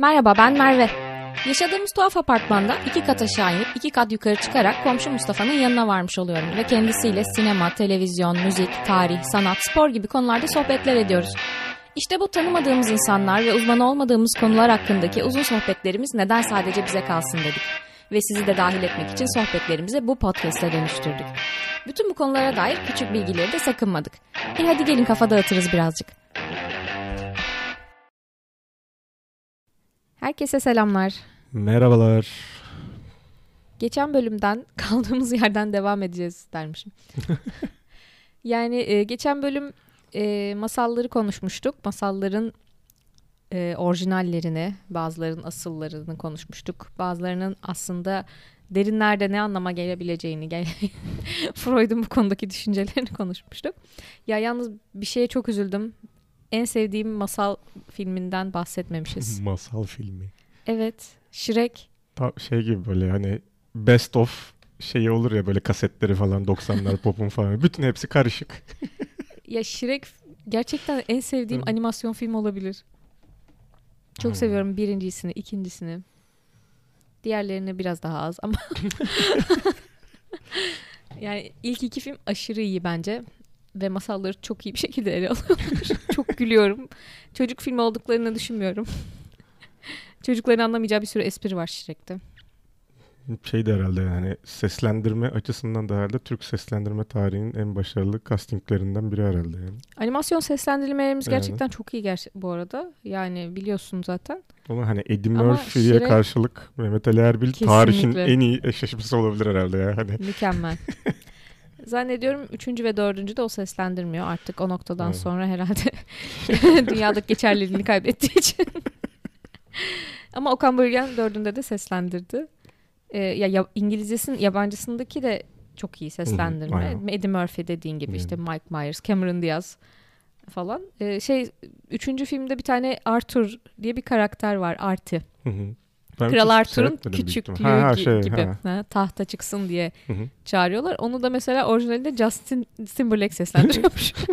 Merhaba ben Merve. Yaşadığımız tuhaf apartmanda iki kat aşağı inip iki kat yukarı çıkarak komşu Mustafa'nın yanına varmış oluyorum ve kendisiyle sinema, televizyon, müzik, tarih, sanat, spor gibi konularda sohbetler ediyoruz. İşte bu tanımadığımız insanlar ve uzman olmadığımız konular hakkındaki uzun sohbetlerimiz neden sadece bize kalsın dedik. Ve sizi de dahil etmek için sohbetlerimizi bu podcast'e dönüştürdük. Bütün bu konulara dair küçük bilgileri de sakınmadık. E hadi gelin kafa dağıtırız birazcık. Herkese selamlar. Merhabalar. Geçen bölümden kaldığımız yerden devam edeceğiz dermişim. yani e, geçen bölüm e, masalları konuşmuştuk. Masalların e, orijinallerini, bazılarının asıllarını konuşmuştuk. Bazılarının aslında derinlerde ne anlama gelebileceğini, gel Freud'un bu konudaki düşüncelerini konuşmuştuk. Ya yalnız bir şeye çok üzüldüm. En sevdiğim masal filminden bahsetmemişiz. Masal filmi. Evet, Shrek. Ta şey gibi böyle hani best of şeyi olur ya böyle kasetleri falan 90'lar popun falan. Bütün hepsi karışık. ya Shrek gerçekten en sevdiğim animasyon film olabilir. Çok seviyorum birincisini, ikincisini. Diğerlerini biraz daha az ama yani ilk iki film aşırı iyi bence ve masalları çok iyi bir şekilde ele alıyorlar. çok gülüyorum. Çocuk filmi olduklarını düşünmüyorum. Çocukların anlamayacağı bir sürü espri var Shrek'te. Şey de herhalde yani seslendirme açısından da herhalde Türk seslendirme tarihinin en başarılı castinglerinden biri herhalde yani. Animasyon seslendirmelerimiz yani. gerçekten çok iyi ger- bu arada. Yani biliyorsun zaten. Ama hani Eddie Murphy'ye Şirek... karşılık Mehmet Ali Erbil Kesinlikle. tarihin en iyi eşleşmesi olabilir herhalde ya. Hani. Mükemmel. Zannediyorum üçüncü ve dördüncü de o seslendirmiyor artık o noktadan evet. sonra herhalde dünyadaki geçerliliğini kaybettiği için. Ama Okan Bölgen dördünde de seslendirdi. Ee, ya, ya İngilizcesinin yabancısındaki de çok iyi seslendirme. Hı, Eddie Murphy dediğin gibi işte Mike Myers, Cameron Diaz falan. Ee, şey üçüncü filmde bir tane Arthur diye bir karakter var. Arti. Hı hı. Ben Kral Arthur'un küçüklüğü ha, ha, şey, gibi ha. Ha, tahta çıksın diye hı hı. çağırıyorlar. Onu da mesela orijinalinde Justin Timberlake seslendiriyormuş.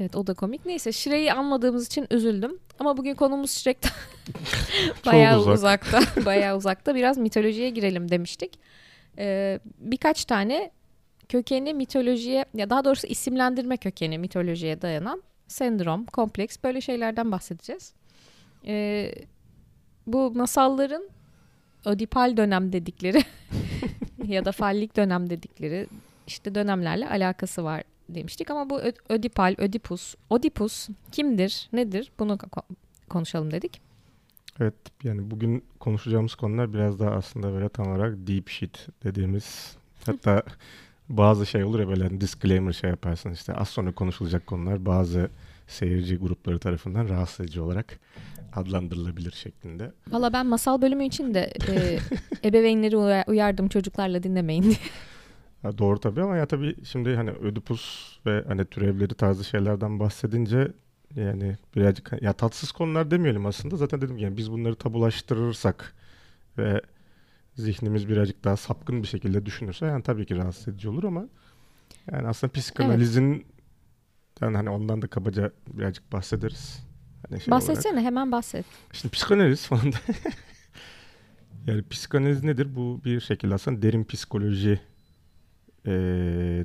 evet o da komik. Neyse Shrek'i anmadığımız için üzüldüm. Ama bugün konumuz Shrek'ten bayağı uzak. uzakta. bayağı uzakta. Biraz mitolojiye girelim demiştik. Ee, birkaç tane kökeni mitolojiye ya daha doğrusu isimlendirme kökeni mitolojiye dayanan sendrom, kompleks böyle şeylerden bahsedeceğiz. Ee, bu masalların ödipal dönem dedikleri ya da fallik dönem dedikleri işte dönemlerle alakası var demiştik ama bu ödipal, ödipus, odipus kimdir, nedir bunu konuşalım dedik. Evet yani bugün konuşacağımız konular biraz daha aslında böyle tam olarak deep shit dediğimiz hatta bazı şey olur ya böyle hani disclaimer şey yaparsın işte az sonra konuşulacak konular bazı seyirci grupları tarafından rahatsız edici olarak adlandırılabilir şeklinde. Valla ben masal bölümü için de e, ebeveynleri uyardım çocuklarla dinlemeyin diye. Ya doğru tabii ama ya tabii şimdi hani Ödipus ve hani türevleri tarzı şeylerden bahsedince yani birazcık ya tatsız konular demeyelim aslında. Zaten dedim yani biz bunları tabulaştırırsak ve zihnimiz birazcık daha sapkın bir şekilde düşünürse yani tabii ki rahatsız edici olur ama yani aslında psikanalizin evet. yani hani ondan da kabaca birazcık bahsederiz. Hani şey Bahsetsene olarak. hemen bahset. Şimdi psikanaliz falan da yani psikanaliz nedir? Bu bir şekilde aslında derin psikoloji e,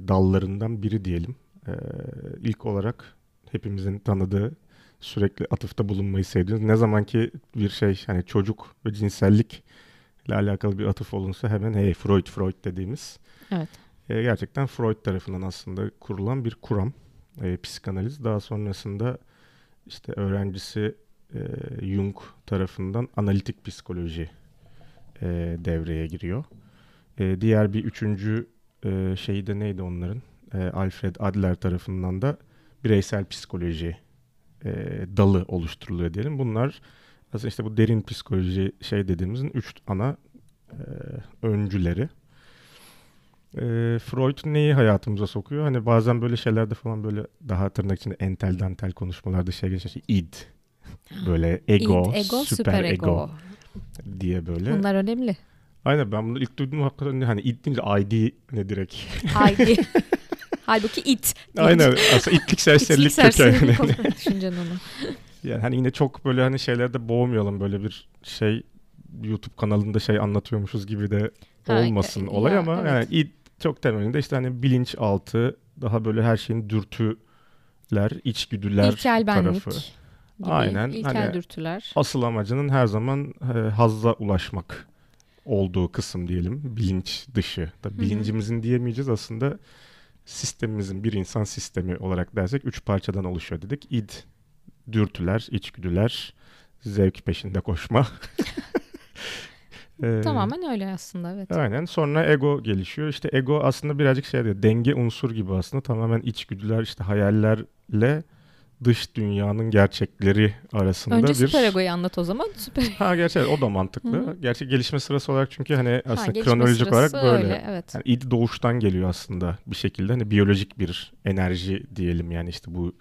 dallarından biri diyelim. E, ilk olarak hepimizin tanıdığı sürekli atıfta bulunmayı sevdiğiniz ne zaman ki bir şey hani çocuk ve cinsellik ile alakalı bir atıf olunsa hemen hey Freud Freud dediğimiz. Evet. E, gerçekten Freud tarafından aslında kurulan bir kuram e, psikanaliz. Daha sonrasında işte öğrencisi e, Jung tarafından analitik psikoloji e, devreye giriyor. E, diğer bir üçüncü e, şeyi de neydi onların? E, Alfred Adler tarafından da bireysel psikoloji e, dalı oluşturuluyor diyelim. Bunlar aslında işte bu derin psikoloji şey dediğimizin üç ana e, öncüleri. E, Freud neyi hayatımıza sokuyor? Hani bazen böyle şeylerde falan böyle daha tırnak içinde entel dantel konuşmalarda şey geçer. Işte id. Böyle ego, id, ego süper, süper ego. ego diye böyle. Bunlar önemli. Aynen ben bunu ilk duydum hakikaten hani id deyince ID ne direkt. ID. Halbuki it. Aynen aslında itlik serserilik itlik kökenli. düşüneceksin onu. Yani hani yine çok böyle hani şeylerde boğmayalım böyle bir şey YouTube kanalında şey anlatıyormuşuz gibi de olmasın ha, olay ya, ama evet. yani id çok temelinde işte hani bilinçaltı daha böyle her şeyin dürtüler, içgüdüler İlkel tarafı. Gibi, Aynen. İlkel hani dürtüler. Asıl amacının her zaman e, hazza ulaşmak olduğu kısım diyelim. Bilinç dışı. Tabii bilincimizin diyemeyeceğiz aslında sistemimizin bir insan sistemi olarak dersek üç parçadan oluşuyor dedik. İd, dürtüler, içgüdüler, zevk peşinde koşma. ee, Tamamen öyle aslında evet. Aynen. Sonra ego gelişiyor. İşte ego aslında birazcık şey diyor. Denge unsur gibi aslında. Tamamen içgüdüler, işte hayallerle dış dünyanın gerçekleri arasında Önce bir... Önce süper egoyu anlat o zaman. Süper... Ha gerçi o da mantıklı. Gerçi gelişme sırası olarak çünkü hani aslında ha, kronolojik olarak böyle. Öyle, evet. Yani id doğuştan geliyor aslında bir şekilde. Hani biyolojik bir enerji diyelim yani işte bu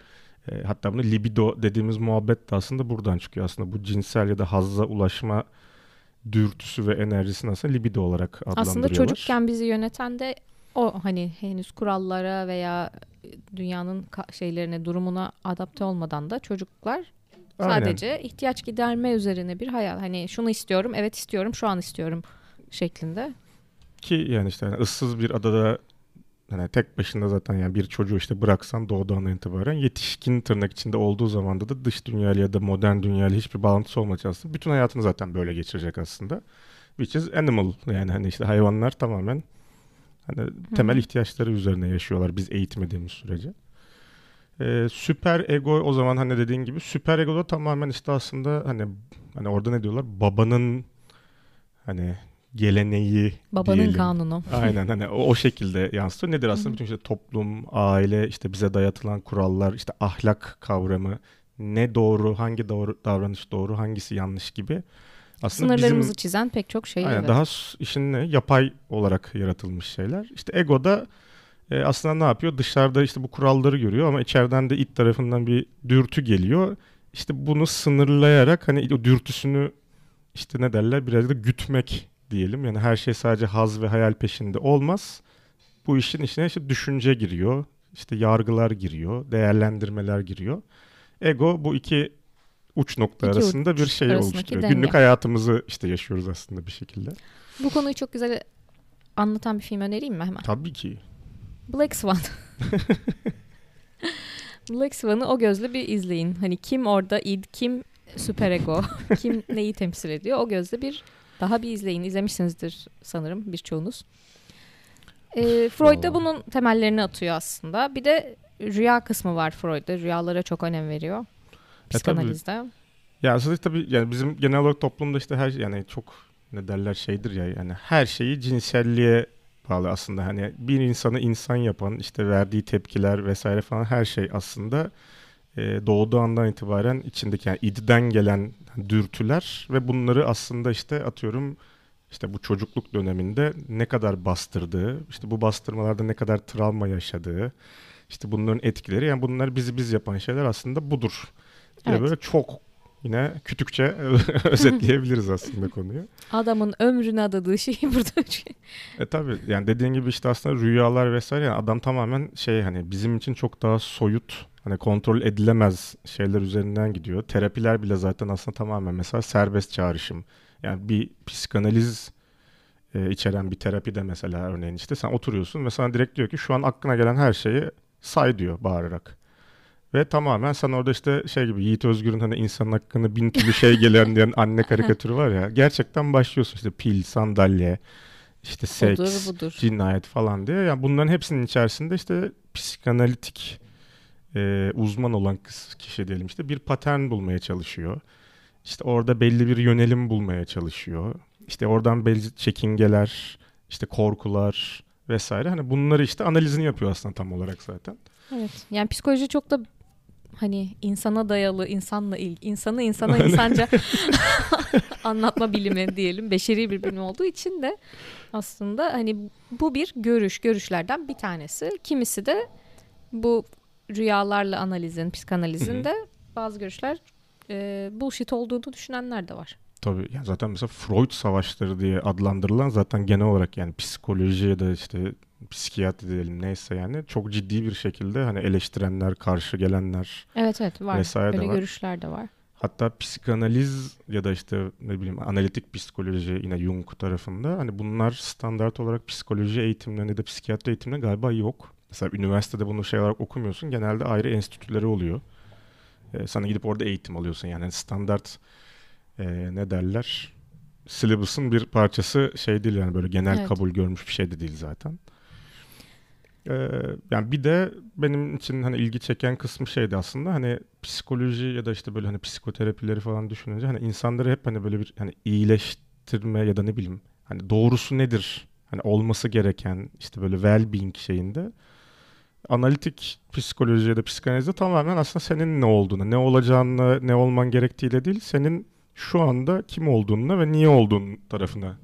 e, hatta bunu libido dediğimiz muhabbet de aslında buradan çıkıyor. Aslında bu cinsel ya da hazza ulaşma dürtüsü ve enerjisini aslında libido olarak adlandırıyorlar. Aslında çocukken bizi yöneten de o hani henüz kurallara veya dünyanın şeylerine, durumuna adapte olmadan da çocuklar sadece Aynen. ihtiyaç giderme üzerine bir hayal. Hani şunu istiyorum, evet istiyorum, şu an istiyorum şeklinde. Ki yani işte yani ıssız bir adada hani tek başına zaten yani bir çocuğu işte bıraksan doğduğundan itibaren yetişkin tırnak içinde olduğu zamanda da dış dünyayla ya da modern dünyayla hiçbir bağlantısı olmayacak aslında. Bütün hayatını zaten böyle geçirecek aslında. Which is animal yani hani işte hayvanlar tamamen Hani temel ihtiyaçları üzerine yaşıyorlar biz eğitmediğimiz sürece. Ee, süper ego o zaman hani dediğin gibi süper ego da tamamen işte aslında hani hani orada ne diyorlar? Babanın hani geleneği Babanın diyelim. kanunu. Aynen hani o, o şekilde yansıtıyor. Nedir aslında bütün işte toplum, aile, işte bize dayatılan kurallar, işte ahlak kavramı, ne doğru, hangi doğru davranış doğru, hangisi yanlış gibi aslında Sınırlarımızı bizim, çizen pek çok şey. Aynen, evet. Daha işin ne? Yapay olarak yaratılmış şeyler. İşte ego da e, aslında ne yapıyor? Dışarıda işte bu kuralları görüyor ama içeriden de it tarafından bir dürtü geliyor. İşte bunu sınırlayarak hani o dürtüsünü işte ne derler biraz da gütmek diyelim. Yani her şey sadece haz ve hayal peşinde olmaz. Bu işin içine işte düşünce giriyor. işte yargılar giriyor, değerlendirmeler giriyor. Ego bu iki uç nokta İki arasında uç bir şey oluşturuyor. Denge. Günlük hayatımızı işte yaşıyoruz aslında bir şekilde. Bu konuyu çok güzel anlatan bir film önereyim mi hemen? Tabii ki. Black Swan. Black Swan'ı o gözle bir izleyin. Hani kim orada id, kim süperego, kim neyi temsil ediyor o gözle bir daha bir izleyin. İzlemişsinizdir sanırım birçoğunuz. E, Freud da bunun temellerini atıyor aslında. Bir de rüya kısmı var Freud'da. Rüyalara çok önem veriyor. E, psikanalizde. E, ya aslında tabii yani bizim genel olarak toplumda işte her yani çok ne derler şeydir ya yani her şeyi cinselliğe bağlı aslında hani bir insanı insan yapan işte verdiği tepkiler vesaire falan her şey aslında e, doğduğu andan itibaren içindeki yani idden gelen dürtüler ve bunları aslında işte atıyorum işte bu çocukluk döneminde ne kadar bastırdığı, işte bu bastırmalarda ne kadar travma yaşadığı, işte bunların etkileri yani bunlar bizi biz yapan şeyler aslında budur Evet. böyle çok yine kütükçe özetleyebiliriz aslında konuyu. Adamın ömrünü adadığı şey burada. e tabi yani dediğin gibi işte aslında rüyalar vesaire yani adam tamamen şey hani bizim için çok daha soyut hani kontrol edilemez şeyler üzerinden gidiyor. Terapiler bile zaten aslında tamamen mesela serbest çağrışım. Yani bir psikanaliz e, içeren bir terapi de mesela örneğin işte sen oturuyorsun ve sana direkt diyor ki şu an aklına gelen her şeyi say diyor bağırarak. Ve tamamen sen orada işte şey gibi Yiğit Özgür'ün hani insan hakkında bin türlü şey gelen diyen anne karikatürü var ya. Gerçekten başlıyorsun işte pil, sandalye, işte seks, budur, budur. cinayet falan diye. Yani bunların hepsinin içerisinde işte psikanalitik e, uzman olan kişi diyelim işte bir patern bulmaya çalışıyor. İşte orada belli bir yönelim bulmaya çalışıyor. İşte oradan belli çekingeler, işte korkular vesaire. Hani bunları işte analizini yapıyor aslında tam olarak zaten. Evet. Yani psikoloji çok da hani insana dayalı, insanla ilgili, insanı insana insanca anlatma bilimi diyelim, beşeri bir bilim olduğu için de aslında hani bu bir görüş, görüşlerden bir tanesi. Kimisi de bu rüyalarla analizin, psikanalizin de bazı görüşler e, bullshit olduğunu düşünenler de var. Tabii yani zaten mesela Freud savaşları diye adlandırılan zaten genel olarak yani psikoloji ya da işte psikiyatri diyelim neyse yani çok ciddi bir şekilde hani eleştirenler, karşı gelenler Evet evet var. vesaire Öyle de var. görüşler de var. Hatta psikanaliz ya da işte ne bileyim analitik psikoloji yine Jung tarafında hani bunlar standart olarak psikoloji eğitimlerinde de psikiyatri eğitimlerinde galiba yok. Mesela üniversitede bunu şey olarak okumuyorsun. Genelde ayrı enstitüleri oluyor. Ee, sana gidip orada eğitim alıyorsun. Yani standart e, ne derler? Syllabus'ın bir parçası şey değil yani böyle genel Evet. kabul görmüş bir şey de değil zaten. Ee, yani bir de benim için hani ilgi çeken kısmı şeydi aslında hani psikoloji ya da işte böyle hani psikoterapileri falan düşününce hani insanları hep hani böyle bir hani iyileştirme ya da ne bileyim hani doğrusu nedir? Hani olması gereken işte böyle well-being şeyinde analitik psikoloji ya da psikanalizde tamamen aslında senin ne olduğunu, ne olacağını, ne olman gerektiğiyle değil, senin şu anda kim olduğunu ve niye olduğun tarafına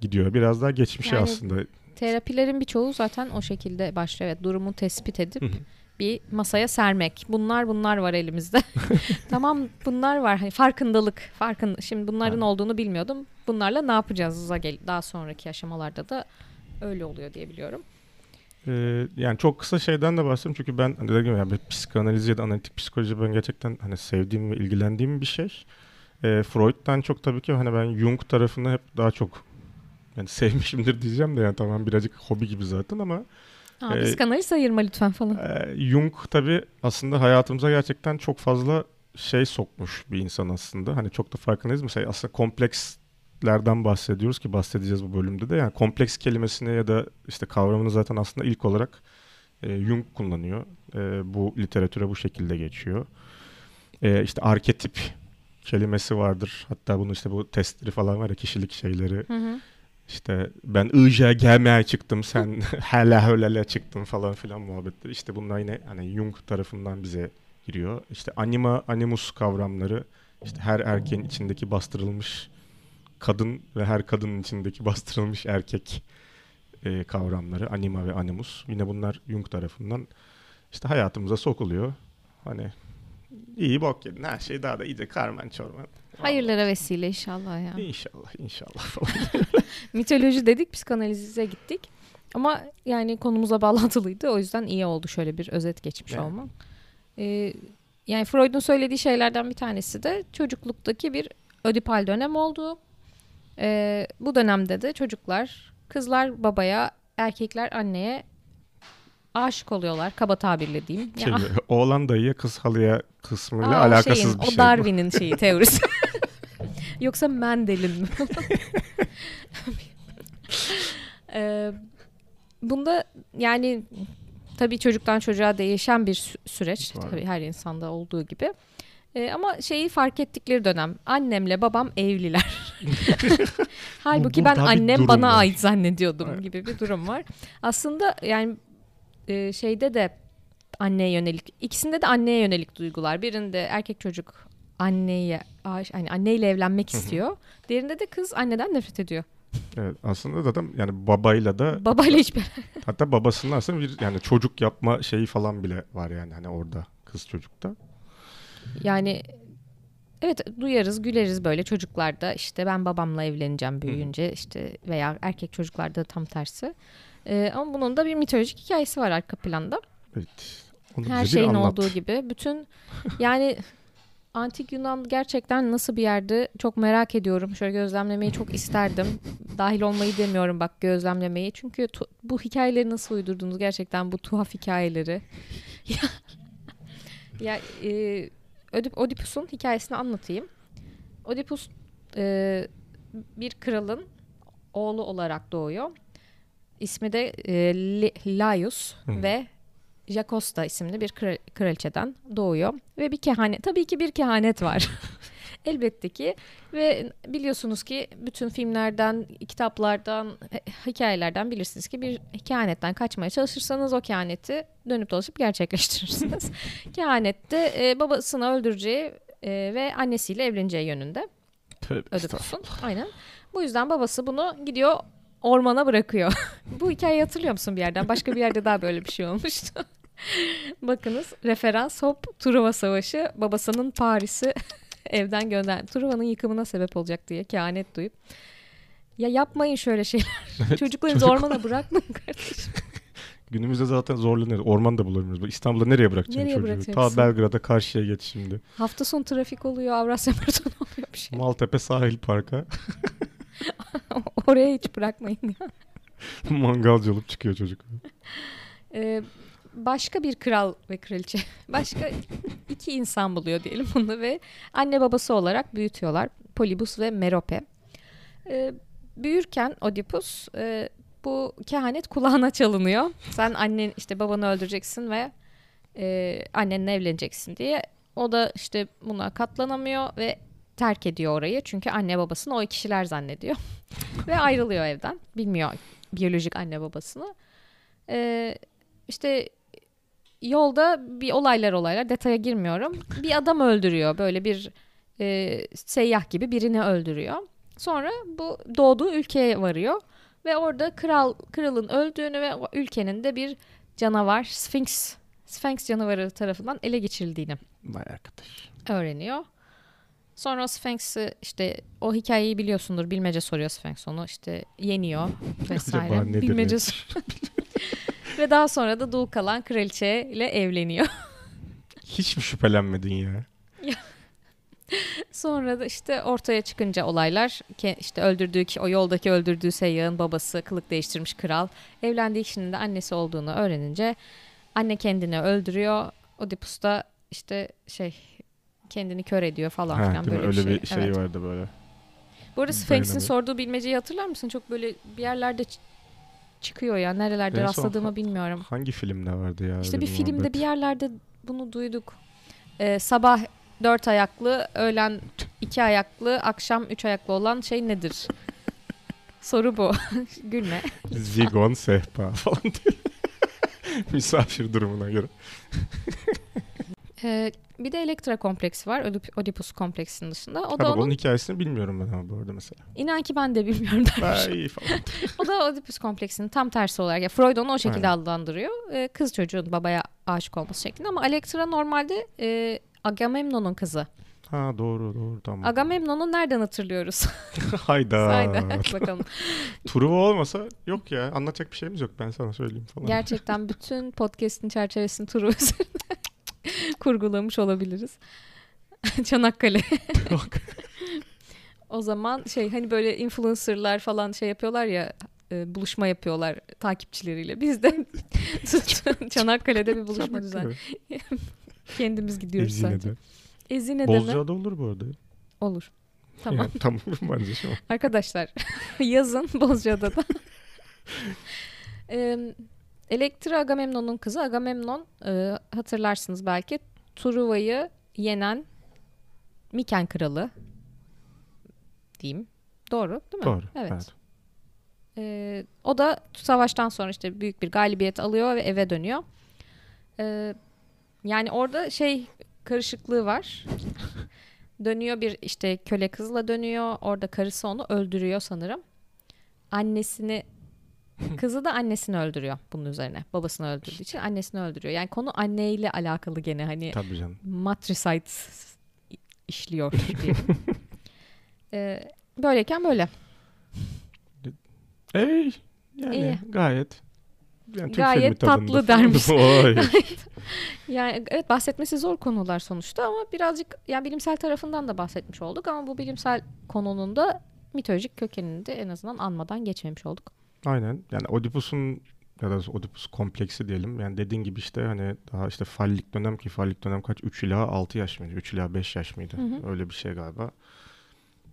gidiyor. Biraz daha geçmişe Yani aslında. Terapilerin birçoğu zaten o şekilde başlıyor. Evet, durumu tespit edip bir masaya sermek. Bunlar bunlar var elimizde. tamam bunlar var. Hani farkındalık. Farkın. Şimdi bunların Aynen. olduğunu bilmiyordum. Bunlarla ne yapacağız? gel daha sonraki aşamalarda da öyle oluyor diye biliyorum. Ee, yani çok kısa şeyden de bahsedeyim çünkü ben hani dediğim gibi yani bir psikanaliz ya da analitik psikoloji ben gerçekten hani sevdiğim ve ilgilendiğim bir şey. Ee, Freud'dan çok tabii ki hani ben Jung tarafını hep daha çok yani sevmişimdir diyeceğim de yani tamam birazcık hobi gibi zaten ama Aa, Ee, psikanaliz ayırma lütfen falan. Ee, Jung tabii aslında hayatımıza gerçekten çok fazla şey sokmuş bir insan aslında. Hani çok da farkındayız. Mesela aslında komplekslerden bahsediyoruz ki bahsedeceğiz bu bölümde de. Yani kompleks kelimesini ya da işte kavramını zaten aslında ilk olarak e, Jung kullanıyor. E, bu literatüre bu şekilde geçiyor. E, işte arketip kelimesi vardır. Hatta bunu işte bu testleri falan var ya kişilik şeyleri. Hı hı. İşte ben IJ'ye gelmeye çıktım sen hala hölele çıktın falan filan muhabbetleri. İşte bunlar yine hani Jung tarafından bize giriyor. İşte anima, animus kavramları işte her erkeğin içindeki bastırılmış kadın ve her kadının içindeki bastırılmış erkek e, kavramları anima ve animus. Yine bunlar Jung tarafından işte hayatımıza sokuluyor. Hani iyi bok yedin her şey daha da iyice karman çorman. Hayırlara vesile inşallah ya. İnşallah inşallah falan. Mitoloji dedik, psikanalize gittik. Ama yani konumuza bağlantılıydı. O yüzden iyi oldu şöyle bir özet geçmiş Yani. olmak. Ee, yani Freud'un söylediği şeylerden bir tanesi de çocukluktaki bir ödipal dönem olduğu. Ee, bu dönemde de çocuklar, kızlar babaya, erkekler anneye aşık oluyorlar. Kaba tabirle diyeyim. Şey, Ya, oğlan dayıya kız halıya kısmıyla aa, o alakasız şeyin, bir o şey. bu. Darwin'in şeyi teorisi. Yoksa Mendel'in mi? Ee, bunda yani tabii çocuktan çocuğa değişen bir sü- süreç. Var. Tabii her insanda olduğu gibi. Ee, ama şeyi fark ettikleri dönem annemle babam evliler. Halbuki Bu- ben burada bir annem bana var. ait zannediyordum Evet. gibi bir durum var. Aslında yani e, şeyde de anneye yönelik ikisinde de anneye yönelik duygular. Birinde erkek çocuk anneye aş- hani anneyle evlenmek istiyor. Diğerinde de kız anneden nefret ediyor. Evet, aslında zaten yani babayla da Babayla hiçbir hatta babasının aslında bir yani çocuk yapma şeyi falan bile var yani hani orada kız çocukta. yani evet duyarız güleriz böyle çocuklarda işte ben babamla evleneceğim büyüyünce işte veya erkek çocuklarda tam tersi. Ee, ama bunun da bir mitolojik hikayesi var arka planda. Evet. Onu Her şeyin anlat. olduğu gibi. Bütün yani antik Yunan gerçekten nasıl bir yerde çok merak ediyorum. Şöyle gözlemlemeyi çok isterdim. Dahil olmayı demiyorum bak gözlemlemeyi. Çünkü tu- bu hikayeleri nasıl uydurdunuz gerçekten bu tuhaf hikayeleri. ya ya e, Ödip- Oedipus'un hikayesini anlatayım. Oedipus e, bir kralın oğlu olarak doğuyor. İsmi de e, Laius ve Jacosta isimli bir kral- kraliçeden doğuyor ve bir kehanet tabii ki bir kehanet var. Elbette ki ve biliyorsunuz ki bütün filmlerden, kitaplardan, hikayelerden bilirsiniz ki bir kehanetten kaçmaya çalışırsanız o kehaneti dönüp dolaşıp gerçekleştirirsiniz. Kehanette e, babasını öldüreceği e, ve annesiyle evleneceği yönünde. Tövbe. Aynen. Bu yüzden babası bunu gidiyor ormana bırakıyor. Bu hikayeyi hatırlıyor musun bir yerden? Başka bir yerde daha böyle bir şey olmuştu. Bakınız referans hop Truva Savaşı babasının Paris'i evden gönder Truva'nın yıkımına sebep olacak diye kehanet duyup Ya yapmayın şöyle şeyler. Çocuklarınızı çocuk... ormana bırakmayın kardeşim. Günümüzde zaten zorlanıyoruz. Orman da bulamıyoruz. İstanbul'da nereye bırakacaksın nereye çocuğu? Ta Belgrad'a karşıya geç şimdi. Hafta sonu trafik oluyor. Avrasya Maratonu oluyor bir şey. Maltepe sahil parka. Oraya hiç bırakmayın ya. Mangalcı olup çıkıyor çocuk. Ee, başka bir kral ve kraliçe. Başka iki insan buluyor diyelim bunu ve anne babası olarak büyütüyorlar. Polybus ve Merope. Ee, büyürken Oedipus e, bu kehanet kulağına çalınıyor. Sen annen işte babanı öldüreceksin ve e, annenle evleneceksin diye. O da işte buna katlanamıyor ve terk ediyor orayı. Çünkü anne babasını o kişiler zannediyor. ve ayrılıyor evden. Bilmiyor biyolojik anne babasını. E, işte yolda bir olaylar olaylar detaya girmiyorum. Bir adam öldürüyor. Böyle bir e, seyyah gibi birini öldürüyor. Sonra bu doğduğu ülkeye varıyor ve orada kral kralın öldüğünü ve ülkenin de bir canavar Sphinx Sphinx canavarı tarafından ele geçirildiğini Vay arkadaş. öğreniyor. Sonra o Sphinx'i işte o hikayeyi biliyorsundur. Bilmece soruyor Sphinx onu işte yeniyor vesaire. Bilmece Ve daha sonra da dul kalan kraliçe ile evleniyor. Hiç mi şüphelenmedin ya? Sonra da işte ortaya çıkınca olaylar işte öldürdüğü o yoldaki öldürdüğü seyyahın babası kılık değiştirmiş kral evlendiği kişinin de annesi olduğunu öğrenince anne kendini öldürüyor. Oedipus da işte şey kendini kör ediyor falan ha, filan böyle Öyle bir şey. bir şey evet. vardı böyle. Bu arada Sphinx'in sorduğu bilmeceyi hatırlar mısın? Çok böyle bir yerlerde çıkıyor ya. Nerelerde en rastladığımı bilmiyorum. Hangi filmde vardı ya? İşte bir filmde muhabbet. bir yerlerde bunu duyduk. Ee, sabah dört ayaklı, öğlen iki ayaklı, akşam üç ayaklı olan şey nedir? Soru bu. Gülme. Zigon sehpa falan diyor. Misafir durumuna göre. Ee, bir de Elektra kompleksi var. Oedipus kompleksinin dışında. O da onun... onun hikayesini bilmiyorum ben ama bu arada mesela. İnan ki ben de bilmiyorum dermiş. falan. o da Oedipus kompleksinin tam tersi olarak. Ya Freud onu o şekilde Aynen. adlandırıyor. Ee, kız çocuğun babaya aşık olması şeklinde. Ama Elektra normalde e, Agamemnon'un kızı. Ha doğru doğru tamam. Agamemnon'u nereden hatırlıyoruz? Hayda. Hayda bakalım. Truva olmasa yok ya anlatacak bir şeyimiz yok ben sana söyleyeyim falan. Gerçekten bütün podcast'in çerçevesini Truva üzerinde kurgulamış olabiliriz. Çanakkale. o zaman şey hani böyle influencerlar falan şey yapıyorlar ya e, buluşma yapıyorlar takipçileriyle. Biz de Çanakkale'de bir buluşma düzen. Kendimiz gidiyoruz Ezine'de. sadece. Ezine'de Bozcaada olur bu arada. Olur. Tamam. Yani, tamam bence şu an. Arkadaşlar yazın Bozcaada'da. ee, Elektra Agamemnon'un kızı. Agamemnon e, hatırlarsınız belki Truva'yı yenen Miken kralı diyeyim. Doğru değil mi? Doğru. Evet. evet. Ee, o da savaştan sonra işte büyük bir galibiyet alıyor ve eve dönüyor. Ee, yani orada şey karışıklığı var. dönüyor bir işte köle kızla dönüyor. Orada karısı onu öldürüyor sanırım. Annesini kızı da annesini öldürüyor bunun üzerine. Babasını öldürdüğü için annesini öldürüyor. Yani konu anneyle alakalı gene hani Tabii canım. matricide işliyor diyelim. ee, böyleyken böyle. Ey yani İyi. gayet yani Gayet tatlı dermiş. yani evet bahsetmesi zor konular sonuçta ama birazcık yani bilimsel tarafından da bahsetmiş olduk ama bu bilimsel konunun da mitolojik kökenini de en azından anmadan geçmemiş olduk. Aynen. Yani Oedipus'un ya da Oedipus kompleksi diyelim. Yani dediğin gibi işte hani daha işte fallik dönem ki fallik dönem kaç? 3 ila 6 yaş mıydı? 3 ila 5 yaş mıydı? Hı hı. Öyle bir şey galiba.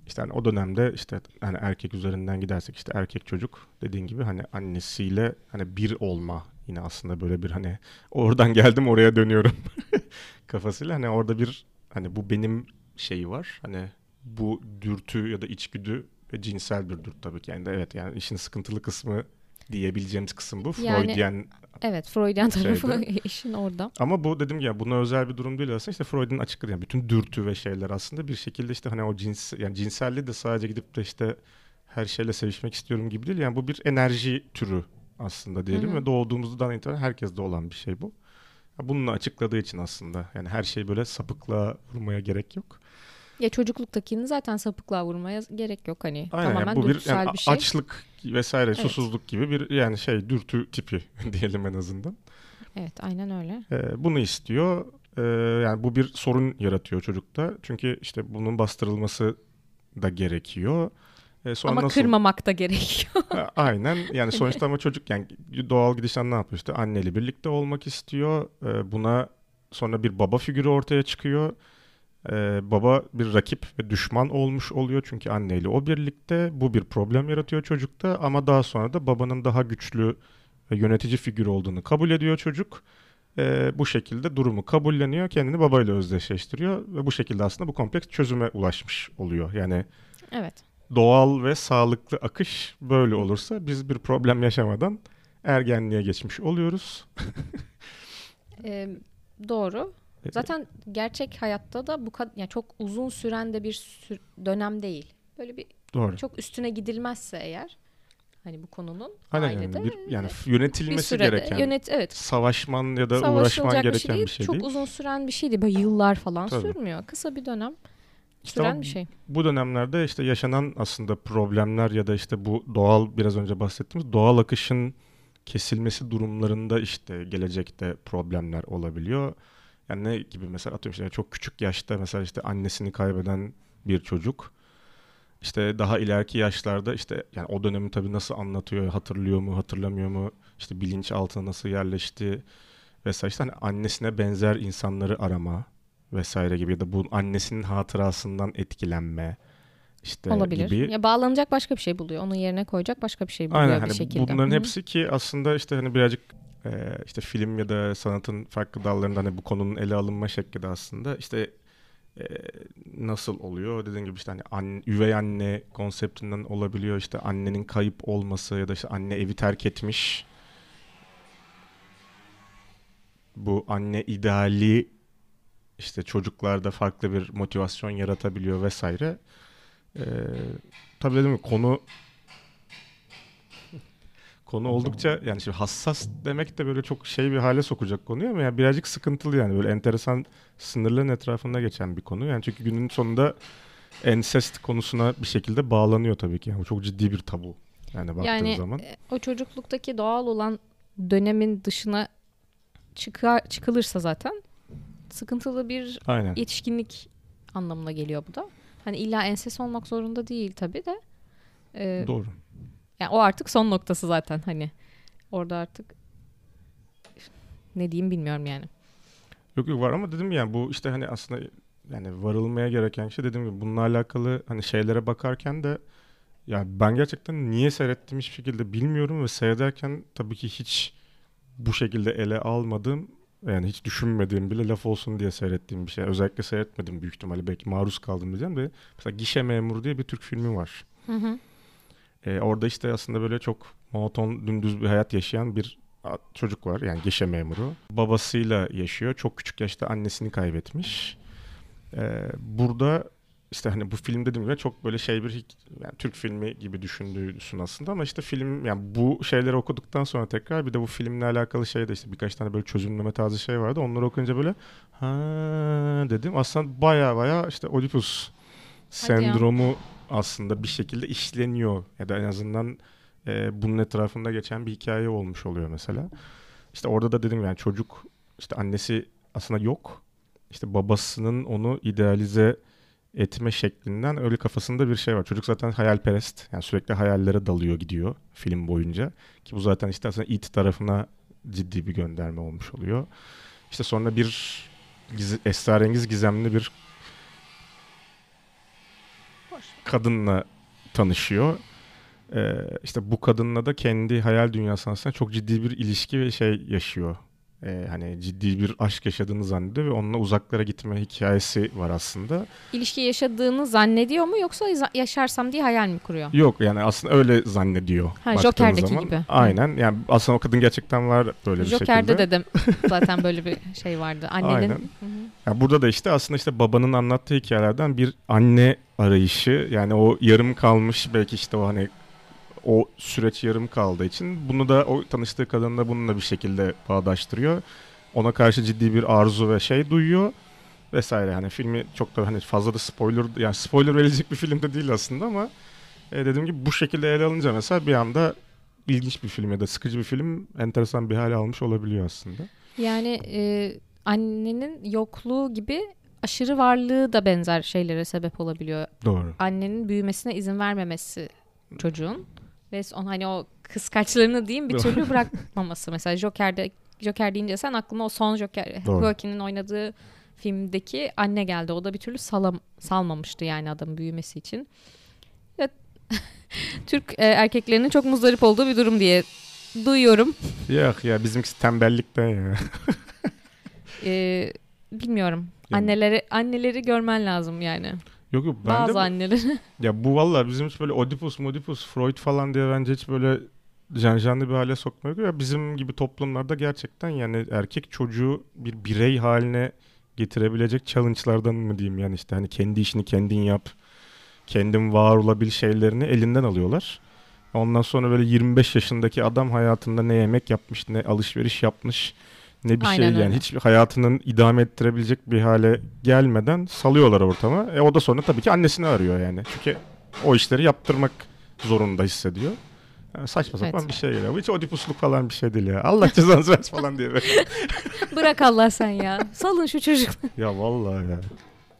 İşte hani o dönemde işte hani erkek üzerinden gidersek işte erkek çocuk dediğin gibi hani annesiyle hani bir olma yine aslında böyle bir hani oradan geldim oraya dönüyorum kafasıyla hani orada bir hani bu benim şeyi var hani bu dürtü ya da içgüdü ve cinsel bir dürtü tabii ki yani evet yani işin sıkıntılı kısmı diyebileceğimiz kısım bu. Yani, Freudian Evet Freudian tarafı işin orada. Ama bu dedim ya buna özel bir durum değil aslında işte Freud'un açıkladığı yani bütün dürtü ve şeyler aslında bir şekilde işte hani o cins yani cinselliği de sadece gidip de işte her şeyle sevişmek istiyorum gibi değil. Yani bu bir enerji türü aslında diyelim Hı-hı. ve doğduğumuzdan itibaren herkeste olan bir şey bu. Bununla açıkladığı için aslında yani her şey böyle sapıkla vurmaya gerek yok. Ya çocukluktakini zaten sapıklığa vurmaya gerek yok hani. Aynen, Tamamen bu bir, yani bir şey. açlık vesaire evet. susuzluk gibi bir yani şey dürtü tipi diyelim en azından. Evet aynen öyle. Ee, bunu istiyor. Ee, yani bu bir sorun yaratıyor çocukta. Çünkü işte bunun bastırılması da gerekiyor. Ee, sonra ama nasıl... kırmamak da gerekiyor. Aynen. Yani sonuçta ama çocuk yani doğal gidişten ne yapıyor işte anneyle birlikte olmak istiyor. Ee, buna sonra bir baba figürü ortaya çıkıyor. Ee, baba bir rakip ve düşman olmuş oluyor çünkü anneyle o birlikte. Bu bir problem yaratıyor çocukta ama daha sonra da babanın daha güçlü yönetici figür olduğunu kabul ediyor çocuk. Ee, bu şekilde durumu kabulleniyor, kendini babayla özdeşleştiriyor ve bu şekilde aslında bu kompleks çözüme ulaşmış oluyor. Yani Evet doğal ve sağlıklı akış böyle olursa biz bir problem yaşamadan ergenliğe geçmiş oluyoruz. ee, doğru. Zaten gerçek hayatta da bu kadar yani çok uzun süren de bir sür- dönem değil. Böyle bir doğru. çok üstüne gidilmezse eğer hani bu konunun Aynen ailede yani, bir, yani yönetilmesi gereken yönet evet savaşman ya da uğraşman gereken bir şey değil. Bir şey çok değil. uzun süren bir şey değil. Böyle yıllar falan Tabii. sürmüyor. Kısa bir dönem işte süren bir şey. Bu dönemlerde işte yaşanan aslında problemler ya da işte bu doğal biraz önce bahsettiğimiz doğal akışın kesilmesi durumlarında işte gelecekte problemler olabiliyor. Yani ne gibi mesela atıyorum işte çok küçük yaşta mesela işte annesini kaybeden bir çocuk işte daha ileriki yaşlarda işte yani o dönemi tabii nasıl anlatıyor, hatırlıyor mu, hatırlamıyor mu, işte bilinç altına nasıl yerleşti vesaire işte hani annesine benzer insanları arama vesaire gibi ya da bu annesinin hatırasından etkilenme işte Olabilir. gibi. Ya bağlanacak başka bir şey buluyor. Onun yerine koyacak başka bir şey buluyor Aynen, bir hani şekilde. Bunların Hı-hı. hepsi ki aslında işte hani birazcık e, işte film ya da sanatın farklı dallarında hani bu konunun ele alınma şekli de aslında işte e, nasıl oluyor? Dediğim gibi işte hani anne, üvey anne konseptinden olabiliyor. işte annenin kayıp olması ya da işte anne evi terk etmiş. Bu anne ideali işte çocuklarda farklı bir motivasyon yaratabiliyor vesaire. Ee, tabii dedim konu konu oldukça yani şimdi hassas demek de böyle çok şey bir hale sokacak konuyu ama yani birazcık sıkıntılı yani böyle enteresan sınırların etrafında geçen bir konu. Yani çünkü günün sonunda ensest konusuna bir şekilde bağlanıyor tabii ki. Yani bu çok ciddi bir tabu. Yani baktığın yani, zaman. Yani o çocukluktaki doğal olan dönemin dışına çıkar, çıkılırsa zaten sıkıntılı bir Aynen. yetişkinlik anlamına geliyor bu da. Hani illa enses olmak zorunda değil tabii de. Ee, Doğru. Yani o artık son noktası zaten hani. Orada artık ne diyeyim bilmiyorum yani. Yok yok var ama dedim yani bu işte hani aslında yani varılmaya gereken şey dediğim gibi bununla alakalı hani şeylere bakarken de ya ben gerçekten niye seyrettiğim hiçbir şekilde bilmiyorum ve seyrederken tabii ki hiç bu şekilde ele almadığım yani hiç düşünmediğim bile laf olsun diye seyrettiğim bir şey. Özellikle seyretmedim büyük ihtimalle. Belki maruz kaldım diyeceğim de. Mesela Gişe Memuru diye bir Türk filmi var. Hı hı. Ee, orada işte aslında böyle çok monoton, dümdüz bir hayat yaşayan bir çocuk var. Yani gişe memuru. Babasıyla yaşıyor. Çok küçük yaşta annesini kaybetmiş. Ee, burada işte hani bu film dediğim gibi çok böyle şey bir yani Türk filmi gibi düşündüğüsün aslında ama işte film yani bu şeyleri okuduktan sonra tekrar bir de bu filmle alakalı şey de işte birkaç tane böyle çözümleme tarzı şey vardı. Onları okuyunca böyle ha dedim. Aslında baya baya işte Oedipus sendromu aslında bir şekilde işleniyor ya da en azından e, bunun etrafında geçen bir hikaye olmuş oluyor mesela. İşte orada da dedim yani çocuk işte annesi aslında yok. İşte babasının onu idealize etme şeklinden öyle kafasında bir şey var. Çocuk zaten hayalperest. Yani sürekli hayallere dalıyor gidiyor film boyunca. Ki bu zaten işte aslında it tarafına ciddi bir gönderme olmuş oluyor. İşte sonra bir giz esrarengiz gizemli bir kadınla tanışıyor. Ee, işte bu kadınla da kendi hayal dünyasında aslında çok ciddi bir ilişki ve şey yaşıyor. Ee, hani ciddi bir aşk yaşadığını zannediyor ve onunla uzaklara gitme hikayesi var aslında. İlişki yaşadığını zannediyor mu yoksa yaşarsam diye hayal mi kuruyor? Yok yani aslında öyle zannediyor. Ha, Joker'deki zaman. gibi. Aynen yani aslında o kadın gerçekten var böyle bir Joker'de şekilde. Joker'de dedim zaten böyle bir şey vardı. Annenin. Aynen. Yani burada da işte aslında işte babanın anlattığı hikayelerden bir anne arayışı yani o yarım kalmış belki işte o hani o süreç yarım kaldığı için bunu da o tanıştığı kadınla bununla bir şekilde bağdaştırıyor. Ona karşı ciddi bir arzu ve şey duyuyor. vesaire. Hani filmi çok da hani fazla da spoiler yani spoiler verecek bir film de değil aslında ama e, dediğim gibi bu şekilde ele alınca mesela bir anda ilginç bir film ya da sıkıcı bir film enteresan bir hale almış olabiliyor aslında. Yani e, annenin yokluğu gibi aşırı varlığı da benzer şeylere sebep olabiliyor. Doğru. Annenin büyümesine izin vermemesi çocuğun ve on hani o kıskaçlarını diyeyim bir türlü bırakmaması. Mesela Joker'de Joker deyince sen aklıma o son Joker Joaquin'in oynadığı filmdeki anne geldi. O da bir türlü salam, salmamıştı yani adamın büyümesi için. Ya, Türk e, erkeklerinin çok muzdarip olduğu bir durum diye duyuyorum. Yok ya bizimkisi tembellikten ya. e, bilmiyorum. Yani. Anneleri anneleri görmen lazım yani. Yok yok. Ben Bazı de, anneleri. Ya bu valla bizim hiç böyle Oedipus, Modipus, Freud falan diye bence hiç böyle janjanlı bir hale sokmuyor. Ya bizim gibi toplumlarda gerçekten yani erkek çocuğu bir birey haline getirebilecek challenge'lardan mı diyeyim yani işte hani kendi işini kendin yap, kendin var olabil şeylerini elinden alıyorlar. Ondan sonra böyle 25 yaşındaki adam hayatında ne yemek yapmış, ne alışveriş yapmış, ne bir Aynen şey öyle. yani hiç hayatının idame ettirebilecek bir hale gelmeden salıyorlar ortama. E o da sonra tabii ki annesini arıyor yani. Çünkü o işleri yaptırmak zorunda hissediyor. Yani saçma sapan Evet. bir şey geliyor. Bu hiç odipusluk falan bir şey değil ya. Allah cezanızı versin falan diye. Bırak Allah sen ya. Salın şu çocuk. ya vallahi ya.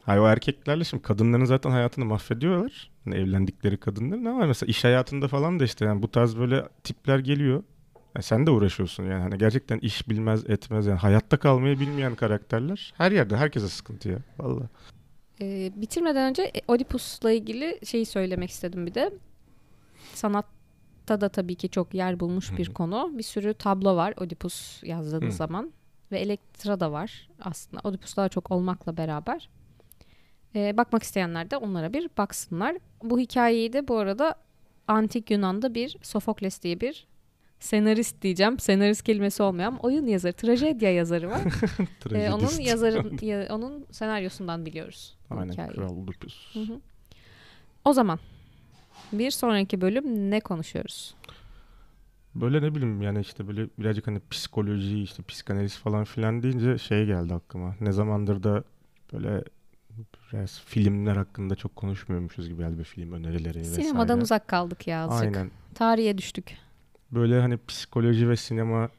Hayır o erkeklerle şimdi kadınların zaten hayatını mahvediyorlar. Yani evlendikleri kadınların ama mesela iş hayatında falan da işte yani bu tarz böyle tipler geliyor. Yani sen de uğraşıyorsun yani hani gerçekten iş bilmez etmez yani hayatta kalmayı bilmeyen karakterler her yerde herkese sıkıntı ya vallahi. Ee, bitirmeden önce e, Oedipus'la ilgili şeyi söylemek istedim bir de. Sanatta da tabii ki çok yer bulmuş bir Hı hı. konu. Bir sürü tablo var Oedipus yazdığınız Hı. zaman. Ve Elektra da var aslında. Oedipus daha çok olmakla beraber. Ee, bakmak isteyenler de onlara bir baksınlar. Bu hikayeyi de bu arada Antik Yunan'da bir Sofokles diye bir senarist diyeceğim. Senarist kelimesi olmayan oyun yazarı, trajedya yazarı var. Ee, onun yazarın, ya- onun senaryosundan biliyoruz. Aynen hikayeyi. Kral. Hı hı. O zaman bir sonraki bölüm ne konuşuyoruz? Böyle ne bileyim yani işte böyle birazcık hani psikoloji işte psikanaliz falan filan deyince şey geldi aklıma. Ne zamandır da böyle biraz filmler hakkında çok konuşmuyormuşuz gibi geldi bir film önerileri vesaire. Sinemadan uzak kaldık ya azıcık. Aynen. Tarihe düştük. Böyle hani psikoloji ve sinema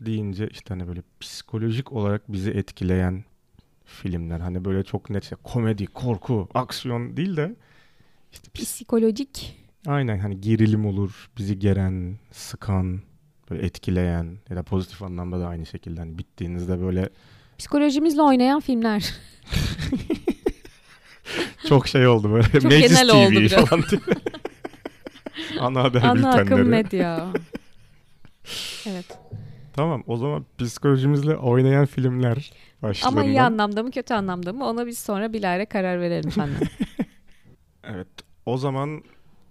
deyince işte hani böyle psikolojik olarak bizi etkileyen filmler. Hani böyle çok net komedi, korku, aksiyon değil de işte Psikolojik. aynen hani gerilim olur, bizi geren, sıkan, böyle etkileyen ya da pozitif anlamda da aynı şekilde hani bittiğinizde böyle Psikolojimizle oynayan filmler. çok şey oldu böyle Çok Meclis genel TV oldu biraz. falan. Ana haber Ana akım bültenleri. medya. evet. Tamam o zaman psikolojimizle oynayan filmler başlığından. Ama iyi anlamda mı kötü anlamda mı ona biz sonra bilahare karar verelim senden. Evet. O zaman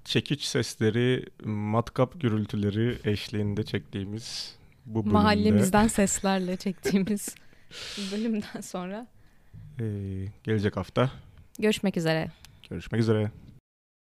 çekiç sesleri, matkap gürültüleri eşliğinde çektiğimiz bu bölümde Mahallemizden seslerle çektiğimiz bölümden sonra eee, gelecek hafta görüşmek üzere. görüşmek üzere.